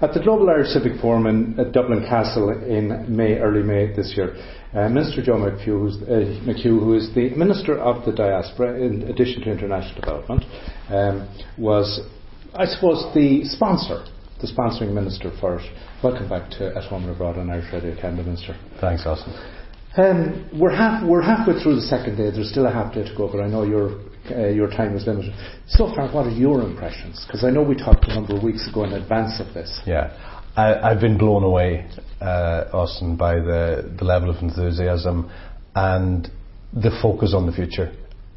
at the Global Irish Civic Forum in at Dublin Castle in May, early May this year, uh, Minister Joe McHugh, uh, McHugh, who is the Minister of the Diaspora, in addition to International Development, um, was, I suppose, the sponsor, the sponsoring Minister for it. Welcome back to At Home and Abroad on Irish Radio Canada, Minister. Thanks, Austin. Um, we're, half, we're halfway through the second day. There's still a half day to go, but I know your uh, your time is limited. So far, what are your impressions? Because I know we talked a number of weeks ago in advance of this. Yeah, I, have been blown away, uh, Austin, by the, the level of enthusiasm and the focus on the future.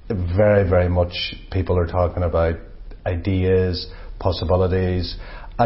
Very, very much people are talking about ideas, possibilities,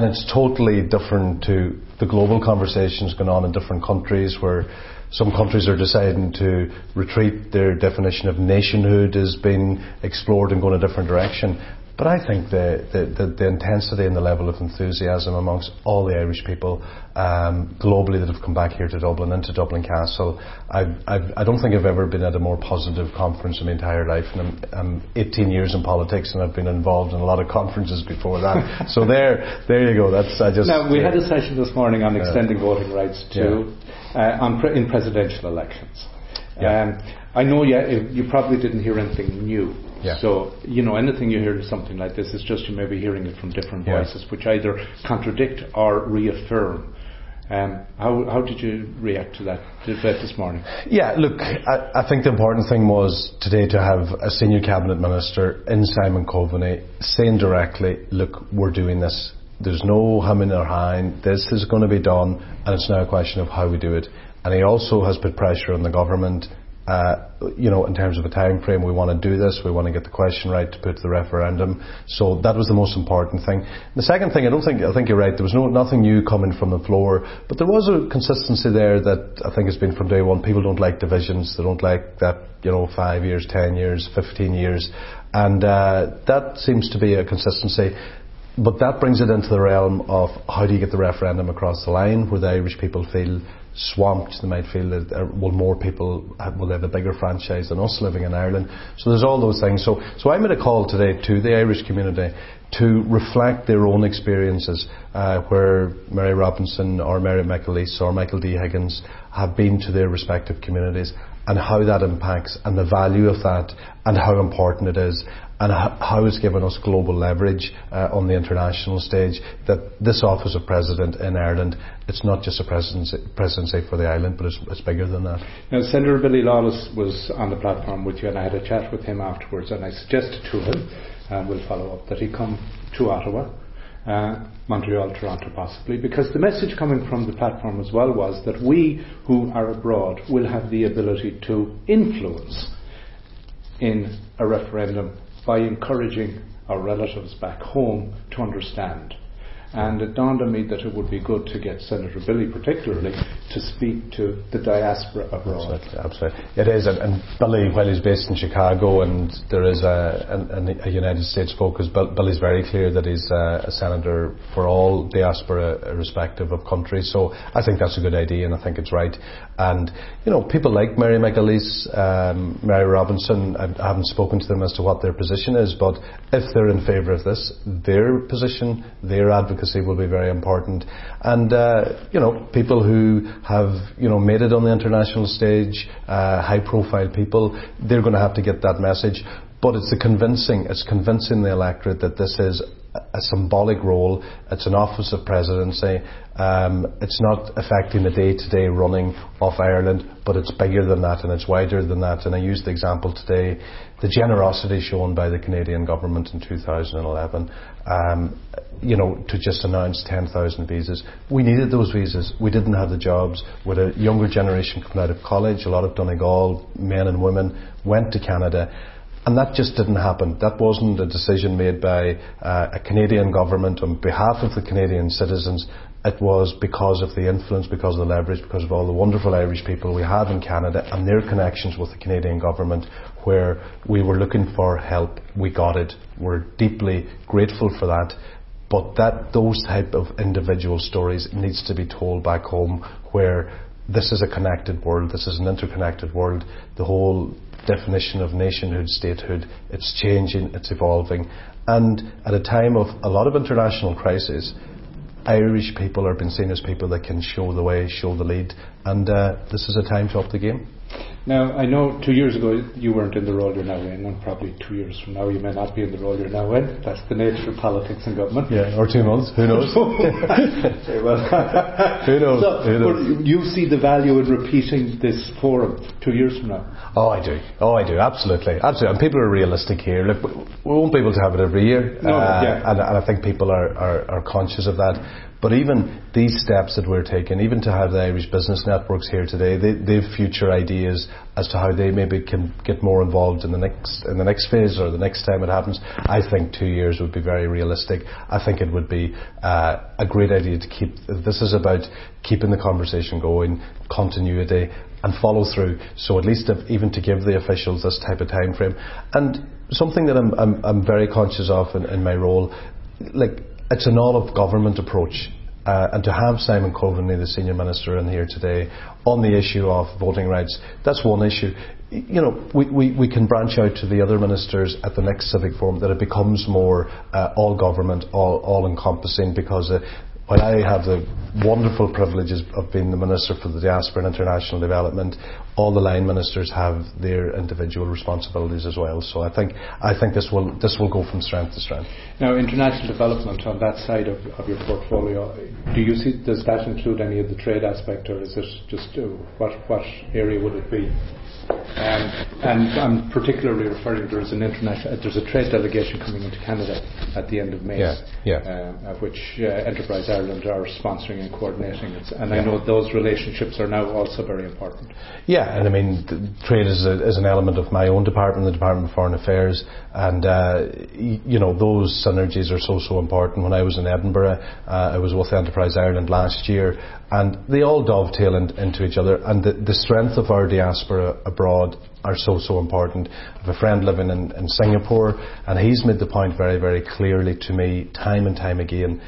and it's totally different to the global conversations going on in different countries where some countries are deciding to retreat. Their definition of nationhood is being explored and going a different direction. But I think the, the, the, the, intensity and the level of enthusiasm amongst all the Irish people um, globally that have come back here to Dublin, and to Dublin Castle, I've, I've, I do not think I've ever been at a more positive conference in my entire life. And I'm, I'm 18 years in politics and I've been involved in a lot of conferences before that. so there, there you go. That's I just. Now we had a session this morning on extending uh, voting rights to yeah. uh, on pre- in presidential elections. Yeah. Um, I know you, you probably didn't hear anything new. Yeah. So, you know, anything you hear something like this is just you may be hearing it from different yeah. voices, which either contradict or reaffirm. Um, how, how did you react to that debate this morning? Yeah, look, I, I, think the important thing was today to have a senior cabinet minister in Simon Coveney saying directly, look, we're doing this. There's no hum or hind. This is going to be done, and it's now a question of how we do it. And he also has put pressure on the government uh, you know, in terms of a time frame, we want to do this. We want to get the question right to put to the referendum. So that was the most important thing. The second thing, I don't think I think you're right. There was no nothing new coming from the floor, but there was a consistency there that I think has been from day one. People don't like divisions. They don't like that. You know, five years, ten years, fifteen years, and uh, that seems to be a consistency. But that brings it into the realm of how do you get the referendum across the line where the Irish people feel swamped. They might feel that uh, well, more people have, will have a bigger franchise than us living in Ireland. So there's all those things. So, so I made a call today to the Irish community to reflect their own experiences, uh, where Mary Robinson or Mary McAleese or Michael D. Higgins have been to their respective communities and how that impacts and the value of that and how important it is and how it's given us global leverage uh, on the international stage that this office of president in Ireland it's not just a presidency, presidency for the island but it's, it's, bigger than that. Now Senator Billy Lawless was on the platform with you and I had a chat with him afterwards and I suggested to him and we'll follow up that he come to Ottawa uh, Montreal, Toronto possibly, because the message coming from the platform as well was that we who are abroad will have the ability to influence in a referendum by encouraging our relatives back home to understand and it dawned on me that it would be good to get Senator Billy, particularly, to speak to the diaspora abroad. Absolutely, absolutely. It is, and, and Billy, while he's based in Chicago and there is a, a, a United States focus, Billy's very clear that he's a, a, senator for all diaspora, irrespective of country. So I think that's a good idea, and I think it's right. And you know, people like Mary McAleese, um, Mary Robinson, I, I haven't spoken to them as to what their position is, but if they're in favour of this, their position, their advocacy advocacy will be very important. And, uh, you know, people who have, you know, made it on the international stage, uh, high profile people, they're going to have to get that message. But it's convincing, it's convincing the electorate that this is a symbolic role. It's an office of presidency. Um, it's not affecting the day-to-day running of Ireland, but it's bigger than that and it's wider than that. And I used the example today, the generosity shown by the Canadian government in 2011, um, you know, to just announce 10,000 visas. We needed those visas. We didn't have the jobs. With a younger generation coming out of college, a lot of Donegal men and women went to Canada and that just didn't happen. That wasn't a decision made by uh, a Canadian government on behalf of the Canadian citizens. It was because of the influence, because of the leverage, because of all the wonderful Irish people we have in Canada and their connections with the Canadian government where we were looking for help. We got it. We're deeply grateful for that. But that those type of individual stories needs to be told back home where this is a connected world, this is an interconnected world. The whole definition of nationhood, statehood. It's changing, it's evolving. And at a time of a lot of international crisis, Irish people are being seen as people that can show the way, show the lead, and uh, this is a time to up the game. Now, I know two years ago you weren't in the role you're now in, and probably two years from now you may not be in the role you're now in. That's the nature of politics and government. Yeah, or two months. Who knows? well, who knows? So, Who knows? you see the value in repeating this forum two years from now? Oh, I do. Oh, I do. Absolutely. Absolutely. And people are realistic here. Look, we won't be able to have it every year. No, uh, yeah. and, and I think people are, are, are conscious of that. But even these steps that we're taking, even to have the Irish business networks here today, they, they have future ideas as to how they maybe can get more involved in the next in the next phase or the next time it happens. I think two years would be very realistic. I think it would be uh, a great idea to keep. This is about keeping the conversation going, continuity, and follow through. So at least if, even to give the officials this type of time frame, and something that I'm I'm, I'm very conscious of in, in my role, like it's an all of government approach. Uh, and to have Simon Coveney, the senior minister, in here today on the issue of voting rights, that's one issue. You know, we, we, we can branch out to the other ministers at the next civic forum that it becomes more uh, all government, all, encompassing, because uh, I have the wonderful privileges of being the Minister for the Diaspora and International Development, all the line ministers have their individual responsibilities as well. So I think I think this will this will go from strength to strength. Now, international development on that side of, of your portfolio, do you see does that include any of the trade aspect, or is it just uh, what what area would it be? Um, and I'm particularly referring there's an international there's a trade delegation coming into Canada at the end of May, Yeah, yeah. Uh, of which uh, Enterprise Ireland are sponsoring and coordinating. And I know those relationships are now also very important. Yeah, and I mean, trade is, a, is an element of my own department, the Department of Foreign Affairs, and uh, you know those synergies are so so important. When I was in Edinburgh, uh, I was with Enterprise Ireland last year, and they all dovetail in, into each other. And the, the strength of our diaspora abroad are so so important. I have a friend living in, in Singapore, and he's made the point very very clearly to me time and time again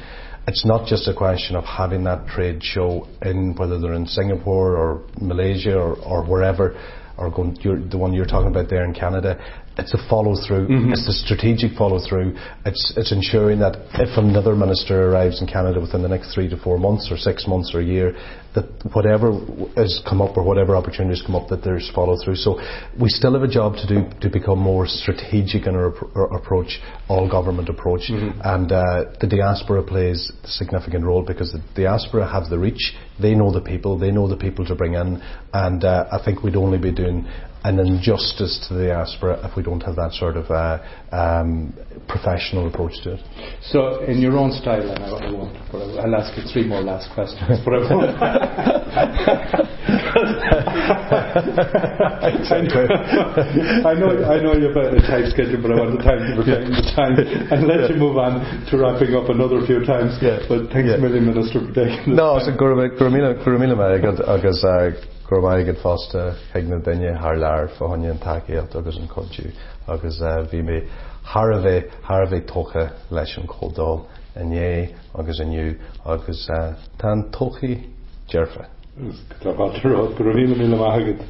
it's not just a question of having that trade show in whether they're in Singapore or Malaysia or, or wherever, or going, the one you're talking about there in Canada. It's a follow through. It's a strategic follow through. It's it's ensuring that if another minister arrives in Canada within the next three to four months or six months or a year, that whatever has come up or whatever opportunities come up, that there's follow through. So we still have a job to do to become more strategic in our, our approach, all government approach, and uh, the diaspora plays a significant role because the diaspora have the reach. They know the people. They know the people to bring in, and uh, I think we'd only be doing an injustice to the diaspora if we don't have that sort of uh, um, professional approach to it. So, in your own style, and I, I won't, I'll ask you three more last questions, but I won't. I, know, I know, I know you've a a tight schedule, but I want the time to retain the time and let you move on to wrapping up another few times. Yeah. But thanks Yeah. a million, Minister, for taking the No, so Gurmila agad agus Gurmai agad fásta heagna daine haar leir fáhaine an takeíocht agus an codú agus bhí mé Harbheith Harbheith tocha leis an códá inné agus aniu agus tá tochaí dearfa. אז כתבת לו עוד קרובים אני לא מאחגת.